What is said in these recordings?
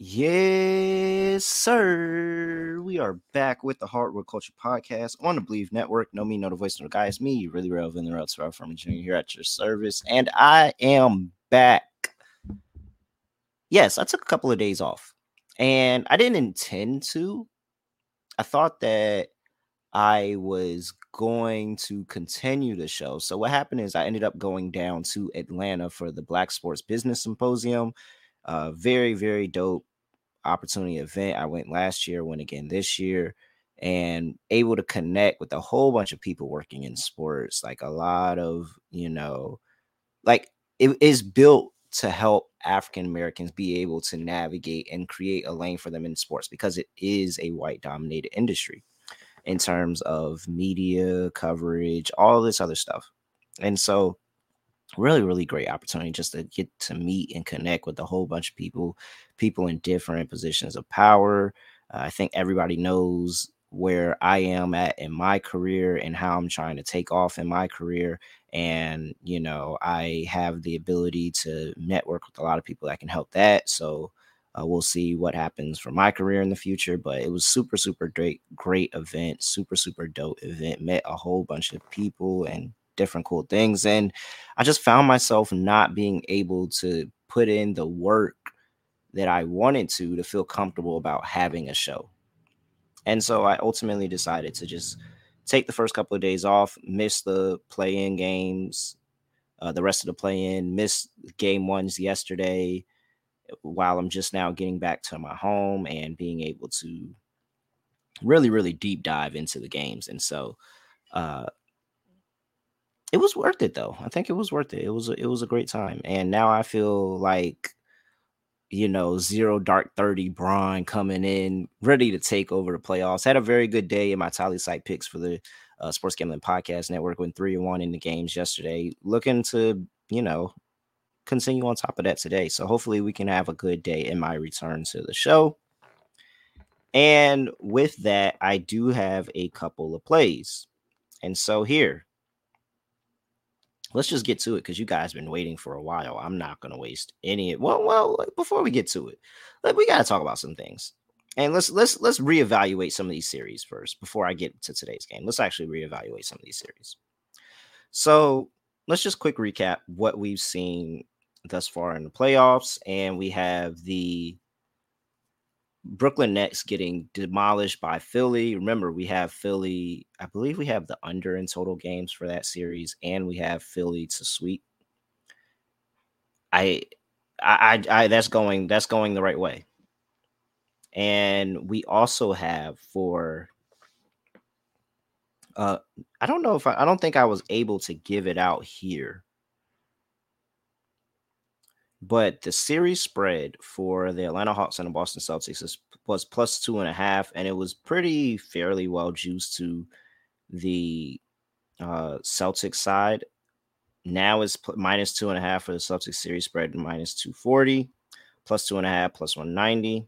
Yes, sir. We are back with the Hardwood Culture Podcast on the Believe Network. Know me, know the voice, know the guy. It's me, really relevant, the route to from Junior here at your service, and I am back. Yes, I took a couple of days off, and I didn't intend to. I thought that I was going to continue the show. So what happened is I ended up going down to Atlanta for the Black Sports Business Symposium. Uh, very, very dope opportunity event. I went last year, went again this year, and able to connect with a whole bunch of people working in sports. Like a lot of, you know, like it is built to help African Americans be able to navigate and create a lane for them in sports because it is a white dominated industry in terms of media coverage, all this other stuff. And so really really great opportunity just to get to meet and connect with a whole bunch of people people in different positions of power. Uh, i think everybody knows where i am at in my career and how i'm trying to take off in my career. And you know i have the ability to network with a lot of people that can help that. So uh, we'll see what happens for my career in the future but it was super super great great event super super dope event. Met a whole bunch of people and different cool things. And I just found myself not being able to put in the work that I wanted to to feel comfortable about having a show. And so I ultimately decided to just take the first couple of days off, miss the play in games, uh, the rest of the play in, miss game ones yesterday while I'm just now getting back to my home and being able to really, really deep dive into the games. And so, uh, it was worth it though. I think it was worth it. It was it was a great time, and now I feel like you know zero dark thirty Bron coming in ready to take over the playoffs. Had a very good day in my Tallysight picks for the uh, Sports Gambling Podcast Network. Went three and one in the games yesterday. Looking to you know continue on top of that today. So hopefully we can have a good day in my return to the show. And with that, I do have a couple of plays. And so here, let's just get to it because you guys been waiting for a while. I'm not going to waste any. Well, well, before we get to it, like, we got to talk about some things, and let's let's let's reevaluate some of these series first before I get to today's game. Let's actually reevaluate some of these series. So let's just quick recap what we've seen thus far in the playoffs, and we have the Brooklyn Nets getting demolished by Philly. Remember, we have Philly. I believe we have the under in total games for that series, and we have Philly to sweep. I, I, I, that's going that's going the right way. And we also have for. Uh, I don't know if I, I don't think I was able to give it out here but the series spread for the Atlanta Hawks and the Boston Celtics is, was plus two and a half, and it was pretty fairly well juiced to the uh, Celtics side. Now it's minus two and a half for the Celtics series spread, minus 240, plus two and a half, plus 190.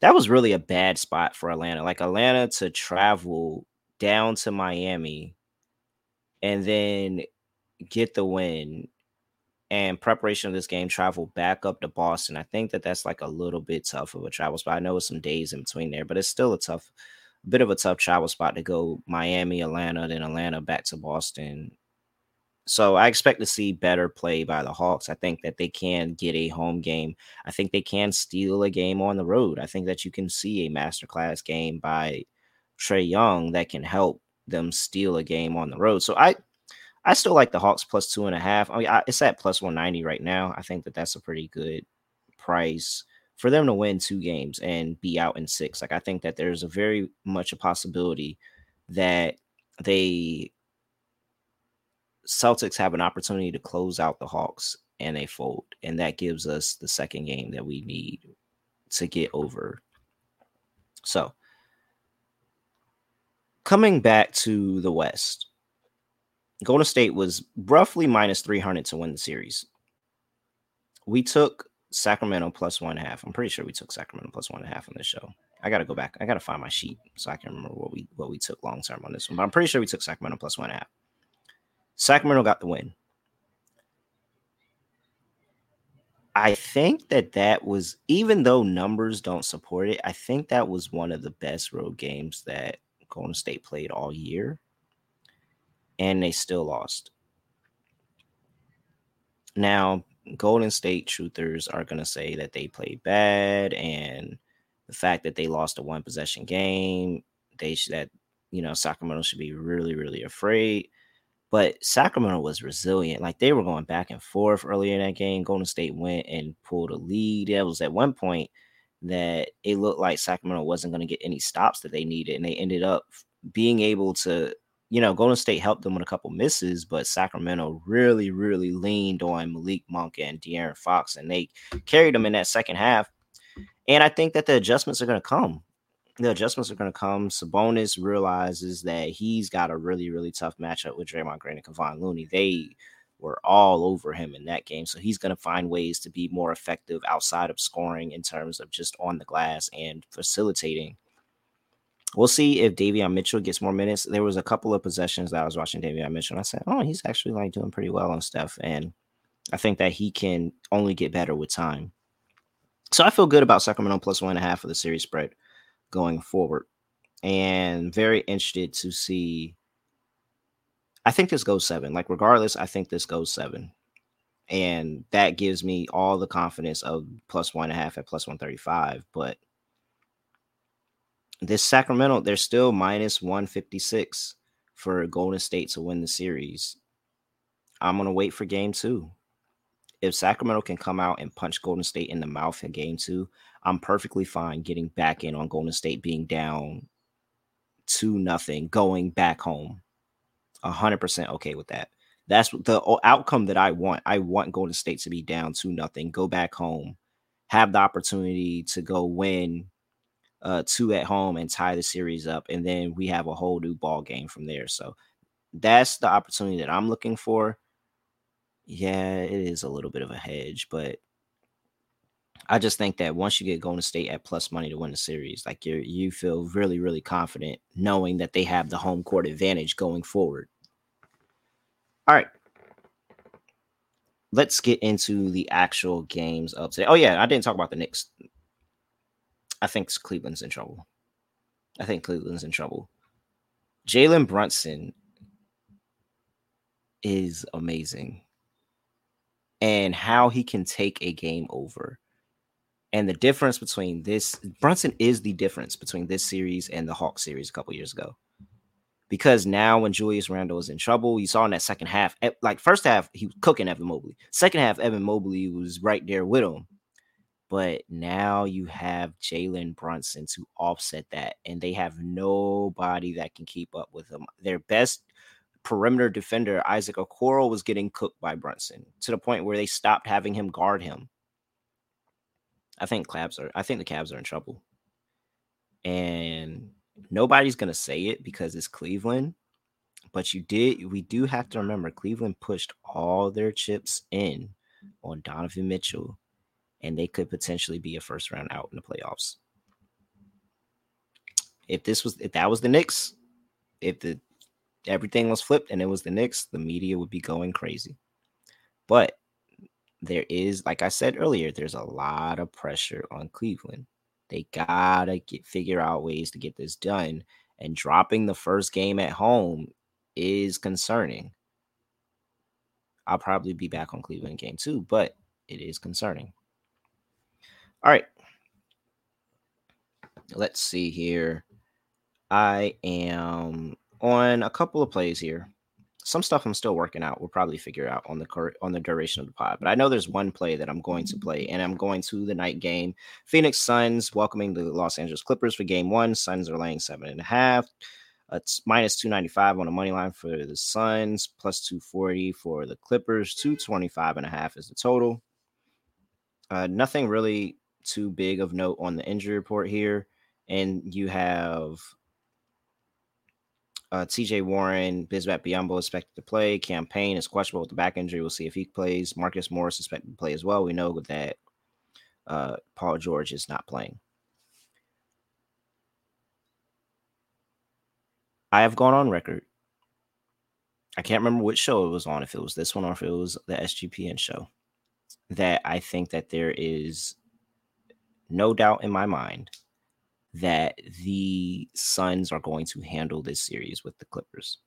That was really a bad spot for Atlanta. Like Atlanta to travel down to Miami and then get the win and preparation of this game travel back up to Boston. I think that that's like a little bit tough of a travel spot. I know it's some days in between there, but it's still a tough, a bit of a tough travel spot to go Miami, Atlanta, then Atlanta back to Boston. So I expect to see better play by the Hawks. I think that they can get a home game. I think they can steal a game on the road. I think that you can see a masterclass game by Trae Young that can help them steal a game on the road. So I I still like the Hawks plus two and a half. I mean, I, it's at plus 190 right now. I think that that's a pretty good price for them to win two games and be out in six. Like, I think that there's a very much a possibility that they Celtics have an opportunity to close out the Hawks and they fold. And that gives us the second game that we need to get over. So, coming back to the West Golden State was roughly minus 300 to win the series. We took Sacramento plus one half. I'm pretty sure we took Sacramento plus one and a half on this show. I gotta go back. I gotta find my sheet so I can remember what we what we took long term on this one. But I'm pretty sure we took Sacramento plus one and a half. Sacramento got the win. I think that that was even though numbers don't support it, I think that was one of the best road games that Golden State played all year, and they still lost. Now, Golden State truthers are going to say that they played bad, and the fact that they lost a one possession game, they should that you know Sacramento should be really really afraid. But Sacramento was resilient. Like they were going back and forth earlier in that game. Golden State went and pulled a lead. It was at one point that it looked like Sacramento wasn't going to get any stops that they needed. And they ended up being able to, you know, Golden State helped them with a couple misses, but Sacramento really, really leaned on Malik Monk and De'Aaron Fox, and they carried them in that second half. And I think that the adjustments are going to come the adjustments are going to come. Sabonis realizes that he's got a really, really tough matchup with Draymond Green and Kevon Looney. They were all over him in that game. So he's going to find ways to be more effective outside of scoring in terms of just on the glass and facilitating. We'll see if Davion Mitchell gets more minutes. There was a couple of possessions that I was watching Davion Mitchell and I said, oh, he's actually like doing pretty well on stuff. And I think that he can only get better with time. So I feel good about Sacramento plus one and a half for the series spread going forward. And very interested to see. I think this goes seven. Like, regardless, I think this goes seven. And that gives me all the confidence of plus one and a half at plus 135. But this Sacramento, they're still minus 156 for Golden State to win the series. I'm going to wait for game two if Sacramento can come out and punch Golden State in the mouth in game two, I'm perfectly fine getting back in on Golden State being down two nothing, going back home. hundred percent okay with that. That's the outcome that I want. I want Golden State to be down two nothing, go back home, have the opportunity to go win uh, two at home and tie the series up, and then we have a whole new ball game from there. So that's the opportunity that I'm looking for yeah, it is a little bit of a hedge, but I just think that once you get Golden State at plus money to win the series, like you you feel really really confident knowing that they have the home court advantage going forward. All right. Let's get into the actual games of today. Oh yeah, I didn't talk about the Knicks. I think Cleveland's in trouble. I think Cleveland's in trouble. Jalen Brunson is amazing and how he can take a game over. And the difference between this Brunson is the difference between this series and the Hawk series a couple years ago. Because now when Julius Randle is in trouble, you saw in that second half, eh, like first half, he was cooking Evan Mobley. Second half, Evan Mobley was right there with him. But now you have Jalen Brunson to offset that, and they have nobody that can keep up with him. Their best perimeter defender Isaac Okoro was getting cooked by Brunson to the point where they stopped having him guard him. I think Cavs are I think the Cavs are in trouble. And nobody's gonna say it because it's Cleveland. But you did we do have to remember Cleveland pushed all their chips in on Donovan Mitchell, and they could potentially be a first round out in the playoffs. If this was if that was the Knicks, if the everything was flipped and it was the Knicks, the media would be going crazy. But there is, like I said earlier, there's a lot of pressure on Cleveland. They gotta get figure out ways to get this done. And dropping the first game at home is concerning. I'll probably be back on Cleveland game two, but it is concerning. All right. Let's see here. I am on a couple of plays here. Some stuff I'm still working out. We'll probably figure out on the cur- on the duration of the pod. But I know there's one play that I'm going to play, and I'm going to the night game. Phoenix Suns welcoming the Los Angeles Clippers for Game One. Suns are laying seven and a half. It's minus 295 on the money line for the Suns, plus 240 for the Clippers. 225 and a half is the total. Uh, nothing really too big of note on the injury report here. And you have uh, TJ Warren, Bismack Biyombo expected to play. Cam Payne is questionable with the back injury. We'll see if he plays. Marcus Morris expected to play as well. We know that uh, Paul George is not playing. I have gone on record. I can't remember which show it was on, if it was this one or if it was the SGPN show. that I think that there is no doubt in my mind that the Suns are going to handle this series with the Clippers.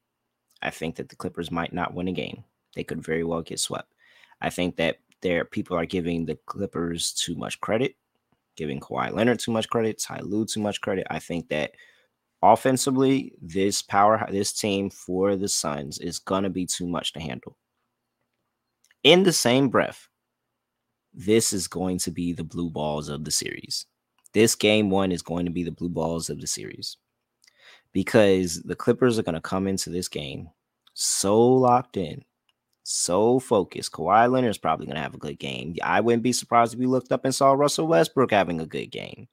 I think that the Clippers might not win a game. They could very well get swept. I think that there people are giving the Clippers too much credit, giving Kawhi Leonard too much credit, Ty Lue too much credit. I think that offensively, this power, this team for the Suns is gonna be too much to handle. In the same breath, this is going to be the blue balls of the series. This game one is going to be the blue balls of the series because the Clippers are going to come into this game so locked in, so focused. Kawhi Leonard is probably going to have a good game. I wouldn't be surprised if we looked up and saw Russell Westbrook having a good game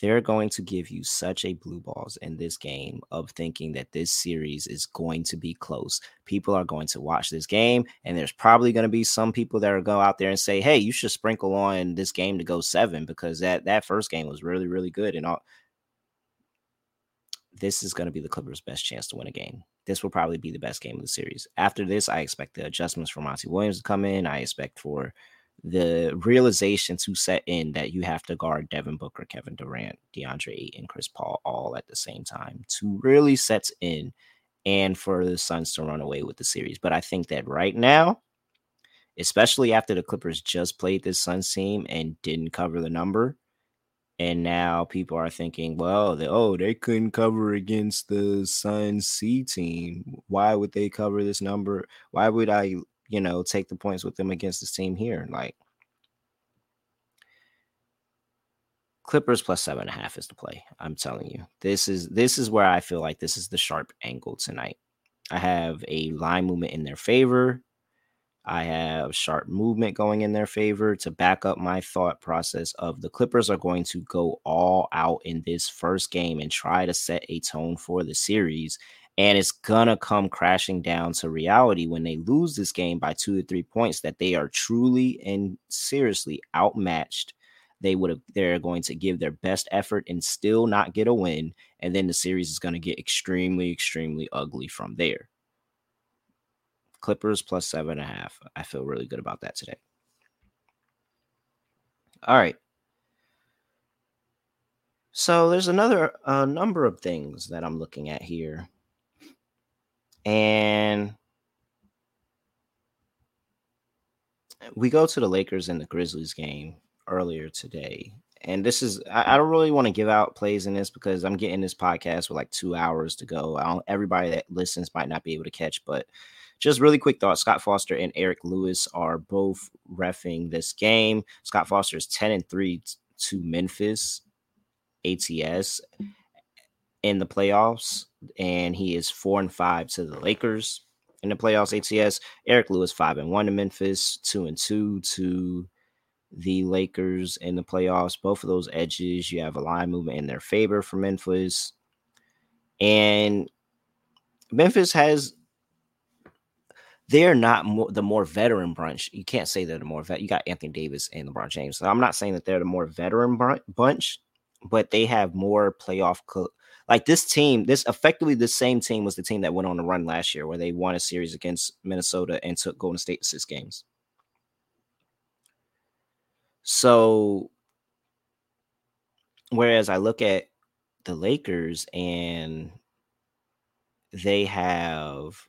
they're going to give you such a blue balls in this game of thinking that this series is going to be close. People are going to watch this game, and there's probably going to be some people that are go out there and say, "Hey, you should sprinkle on this game to go seven because that that first game was really really good." And all this is going to be the Clippers' best chance to win a game. This will probably be the best game of the series. After this, I expect the adjustments for Monty Williams to come in. I expect for the realization to set in that you have to guard Devin Booker, Kevin Durant, DeAndre Ayton, Chris Paul all at the same time to really sets in and for the Suns to run away with the series. But I think that right now, especially after the Clippers just played this Suns team and didn't cover the number, and now people are thinking, well, they, oh, they couldn't cover against the Suns C team. Why would they cover this number? Why would I you know, take the points with them against this team here. Like Clippers plus seven and a half is the play. I'm telling you. This is this is where I feel like this is the sharp angle tonight. I have a line movement in their favor. I have sharp movement going in their favor to back up my thought process of the Clippers are going to go all out in this first game and try to set a tone for the series and it's gonna come crashing down to reality when they lose this game by two or three points that they are truly and seriously outmatched. They would have they're going to give their best effort and still not get a win. And then the series is going to get extremely, extremely ugly from there. Clippers plus seven and a half. I feel really good about that today. All right. So there's another uh, number of things that I'm looking at here and we go to the Lakers and the Grizzlies game earlier today. And this is I, I don't really want to give out plays in this because I'm getting this podcast with like two hours to go. Everybody that listens might not be able to catch, but just really quick thoughts. Scott Foster and Eric Lewis are both refing this game. Scott Foster is 10 and 3 to Memphis ATS in the playoffs, and he is four and five to the Lakers in the playoffs. ATS Eric Lewis five and one to Memphis, two and two to the Lakers in the playoffs. Both of those edges, you have a line movement in their favor for Memphis, and Memphis has. They're not more, the more veteran bunch. You can't say they're the more vet. You got Anthony Davis and LeBron James. So I'm not saying that they're the more veteran bunch, but they have more playoff like this team, this effectively the same team was the team that went on the run last year where they won a series against Minnesota and took Golden State to six games. So whereas I look at the Lakers and they have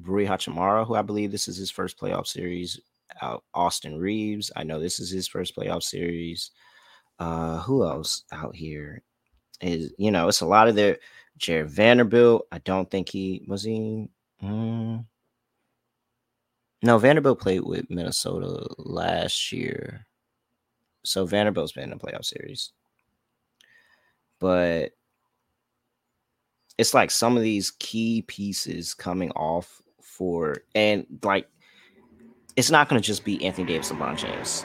Rui Hachimura, who I believe this is his first playoff series. Out Austin Reaves, I know this is his first playoff series. Uh, who else out here is you know it's a lot of their Jared Vanderbilt. I don't think he was he. Mm, no, Vanderbilt played with Minnesota last year, so Vanderbilt's been in the playoff series. But it's like some of these key pieces coming off for and like it's not going to just be Anthony Davis, LeBron James.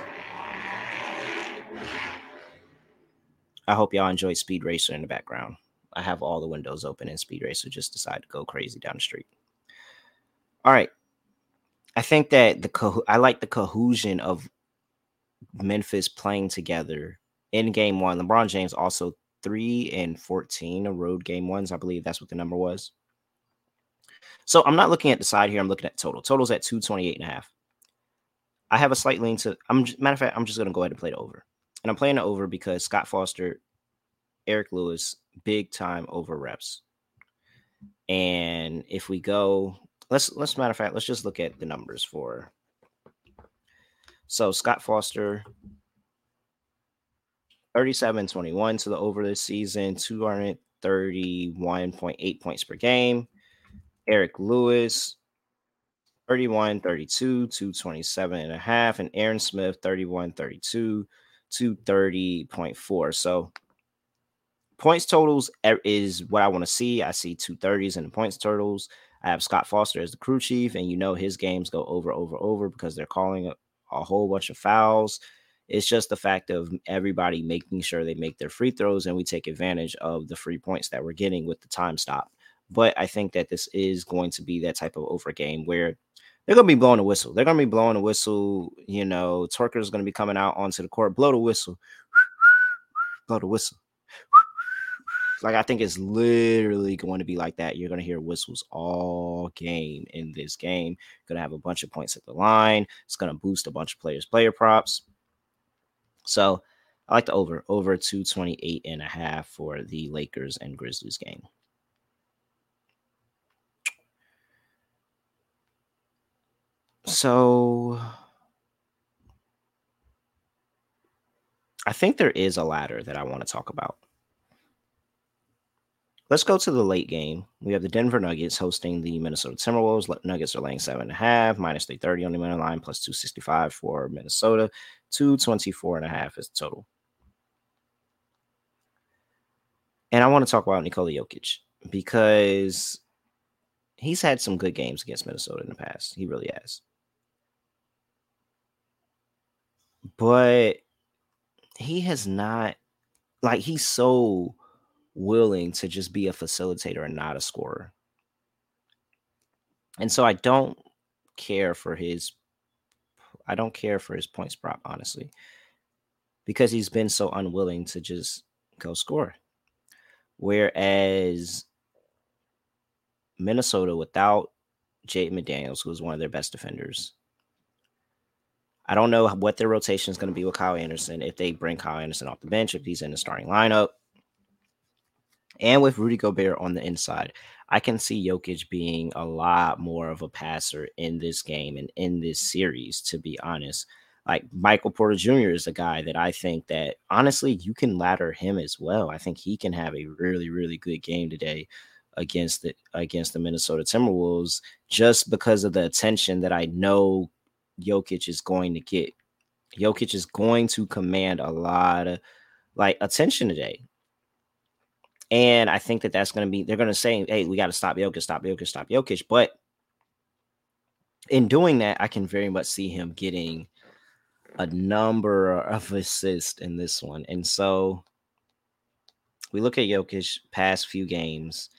I hope y'all enjoy Speed Racer in the background. I have all the windows open and Speed Racer just decided to go crazy down the street. All right. I think that the I like the cohesion of Memphis playing together in game one. LeBron James also three and 14 a road game ones. I believe that's what the number was. So I'm not looking at the side here. I'm looking at total. Total's at 228 and a half. I have a slight lean to. I'm matter of fact. I'm just gonna go ahead and play the over, and I'm playing the over because Scott Foster, Eric Lewis, big time over reps. And if we go, let's let's matter of fact, let's just look at the numbers for. So Scott Foster, 37 21 to the over this season, 231.8 points per game. Eric Lewis, 31 32, 227 and a half, and Aaron Smith, 31 32, 230.4. So points totals is what I want to see. I see 230s in the points totals. I have Scott Foster as the crew chief, and you know his games go over, over, over because they're calling a, a whole bunch of fouls. It's just the fact of everybody making sure they make their free throws, and we take advantage of the free points that we're getting with the time stop. But I think that this is going to be that type of over game where they're to be blowing a whistle. They're to be blowing a whistle. You know, Twerker is going to be coming out onto the court, blow the whistle, blow the whistle. Like I think it's literally going to be like that. You're to hear whistles all game in this game. To have a bunch of points at the line. It's to boost a bunch of players' player props. So I like the over over 228 and a half for the Lakers and Grizzlies game. So I think there is a ladder that I want to talk about. Let's go to the late game. We have the Denver Nuggets hosting the Minnesota Timberwolves. Nuggets are laying seven and a half, minus 330 on the money line, plus 265 for Minnesota. 224 and a half is total. And I want to talk about Nikola Jokic because he's had some good games against Minnesota in the past. He really has. But he has not like he's so willing to just be a facilitator and not a scorer. And so I don't care for his I don't care for his points prop, honestly, because he's been so unwilling to just go score. Whereas Minnesota, without Jaden McDaniels, who is one of their best defenders, I don't know what their rotation is going to be with Kyle Anderson if they bring Kyle Anderson off the bench, if he's in the starting lineup. And with Rudy Gobert on the inside, I can see Jokic being a lot more of a passer in this game and in this series, to be honest. Like Michael Porter Jr. is a guy that I think that honestly you can ladder him as well. I think he can have a really, really good game today against the against the Minnesota Timberwolves just because of the attention that I know Jokic is going to get. Jokic is going to command a lot of like attention today. And I think that that's going to be, they're going to say, hey, we got to stop Jokic, stop Jokic, stop Jokic. But in doing that, I can very much see him getting a number of assists in this one. And so we look at Jokic past few games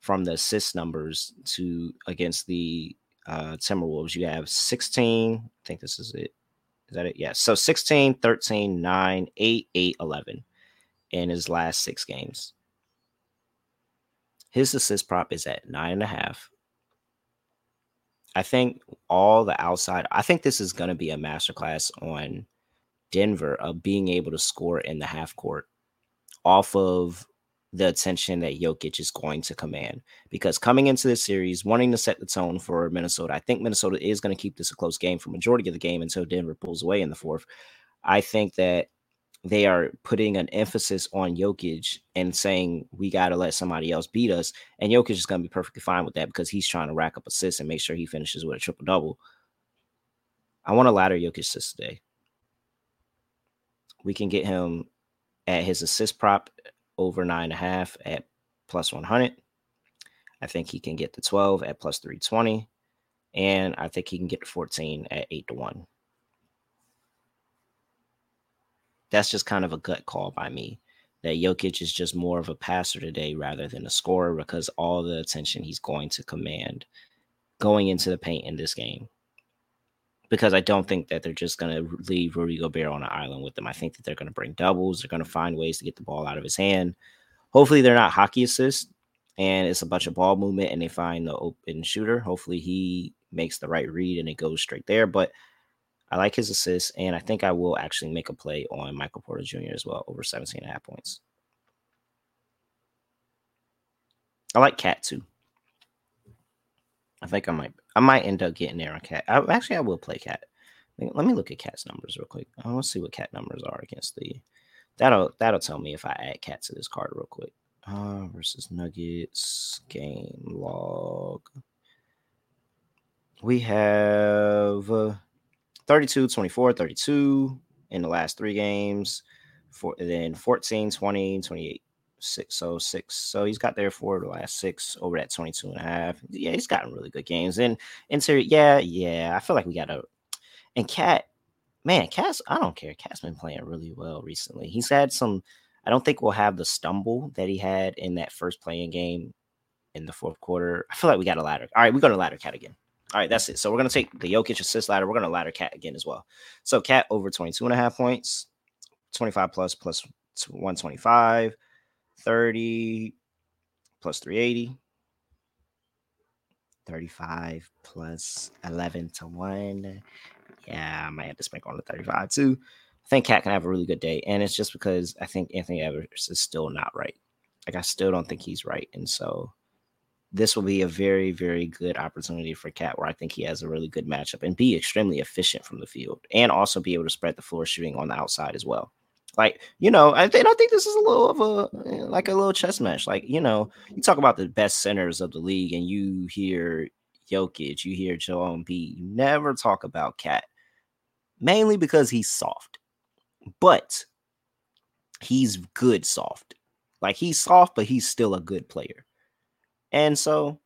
from the assist numbers to against the uh, Timberwolves. You have 16, I think this is it. Is that it? Yeah. So 16, 13, 9, 8, 8, 11 in his last six games. His assist prop is at nine and a half. I think all the outside, I think this is going to be a masterclass on Denver of being able to score in the half court off of the attention that Jokic is going to command. Because coming into this series, wanting to set the tone for Minnesota, I think Minnesota is going to keep this a close game for majority of the game until Denver pulls away in the fourth. I think that they are putting an emphasis on Jokic and saying we got to let somebody else beat us. And Jokic is going to be perfectly fine with that because he's trying to rack up assists and make sure he finishes with a triple double. I want to ladder Jokic assists today. We can get him at his assist prop over nine and a half at plus 100. I think he can get the 12 at plus 320. And I think he can get the 14 at 8 to 1. that's just kind of a gut call by me that Jokic is just more of a passer today rather than a scorer because all the attention he's going to command going into the paint in this game. Because I don't think that they're just going to leave Rudy Gobert on an island with them. I think that they're going to bring doubles. They're going to find ways to get the ball out of his hand. Hopefully, they're not hockey assists. and it's a bunch of ball movement, and they find the open shooter. Hopefully, he makes the right read and it goes straight there. But I like his assists, and I think I will actually make a play on Michael Porter Jr. as well, over 17 and a half points. I like Cat too. I think I might I might end up getting there on Cat. I, actually, I will play Cat. Let me look at Cat's numbers real quick. I want to see what Cat numbers are against the. That'll that'll tell me if I add Cat to this card real quick. Uh, versus Nuggets game log. We have uh, 32, 24, 32 in the last three games. For then 14, 20, 28 six so six so he's got there for the last six over that 22 and a half. Yeah he's gotten really good games. And interior yeah yeah i feel like we gotta and cat man cat's i don't care. Cat's been playing really well recently. He's had some i don't think we'll have the stumble that he had in that first playing game in the fourth quarter. I feel like we got a ladder. All right we're gonna ladder cat again. All right that's it. So we're gonna take the Jokic assist ladder. We're gonna ladder cat again as well. So cat over 22 and a half points 25 plus plus 125 30 plus 380. 35 plus 11 to 1. Yeah, I might have to sprinkle on the 35 too. I think Cat can have a really good day. And it's just because I think Anthony Edwards is still not right. Like, I still don't think he's right. And so this will be a very, very good opportunity for Cat where I think he has a really good matchup and be extremely efficient from the field and also be able to spread the floor shooting on the outside as well. Like, you know, I, think, I think this is a little of a eh, like a little chess match. Like, you know, you talk about the best centers of the league and you hear Jokic, you hear Joel Embiid. You never talk about Cat, mainly because he's soft, but he's good soft. Like he's soft, but he's still a good player. And so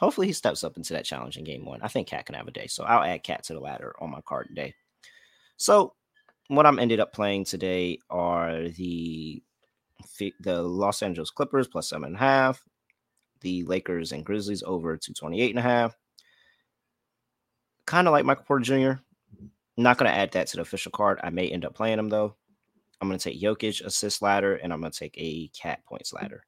hopefully he steps up into that challenge in game one. I think Cat can have a day. So I'll add Cat to the ladder on my card today. So what I'm ended up playing today are the the Los Angeles Clippers plus seven and a half, the Lakers and Grizzlies over to 28 and a half. Kind of like Michael Porter Jr. not going to add that to the official card. I may end up playing him though. I'm going to take Jokic assist ladder and I'm going to take a cat points ladder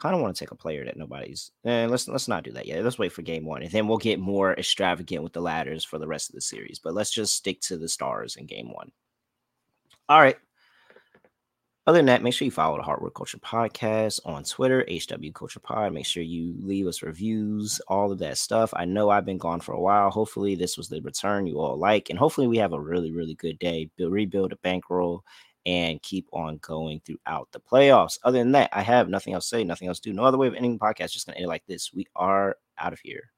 kind of want to take a player that nobody's. Eh, let's let's not do that yet. Let's wait for game one, and then we'll get more extravagant with the ladders for the rest of the series. But let's just stick to the stars in game one. All right. Other than that, make sure you follow the Hardwood Culture Podcast on Twitter, HW Culture Pod. Make sure you leave us reviews, all of that stuff. I know I've been gone for a while. Hopefully, this was the return you all like, and hopefully, we have a really, really good day. Build, rebuild a bankroll and keep on going throughout the playoffs. Other than that, I have nothing else to say, nothing else to do. No other way of ending the podcast. Just going to end it like this. We are out of here.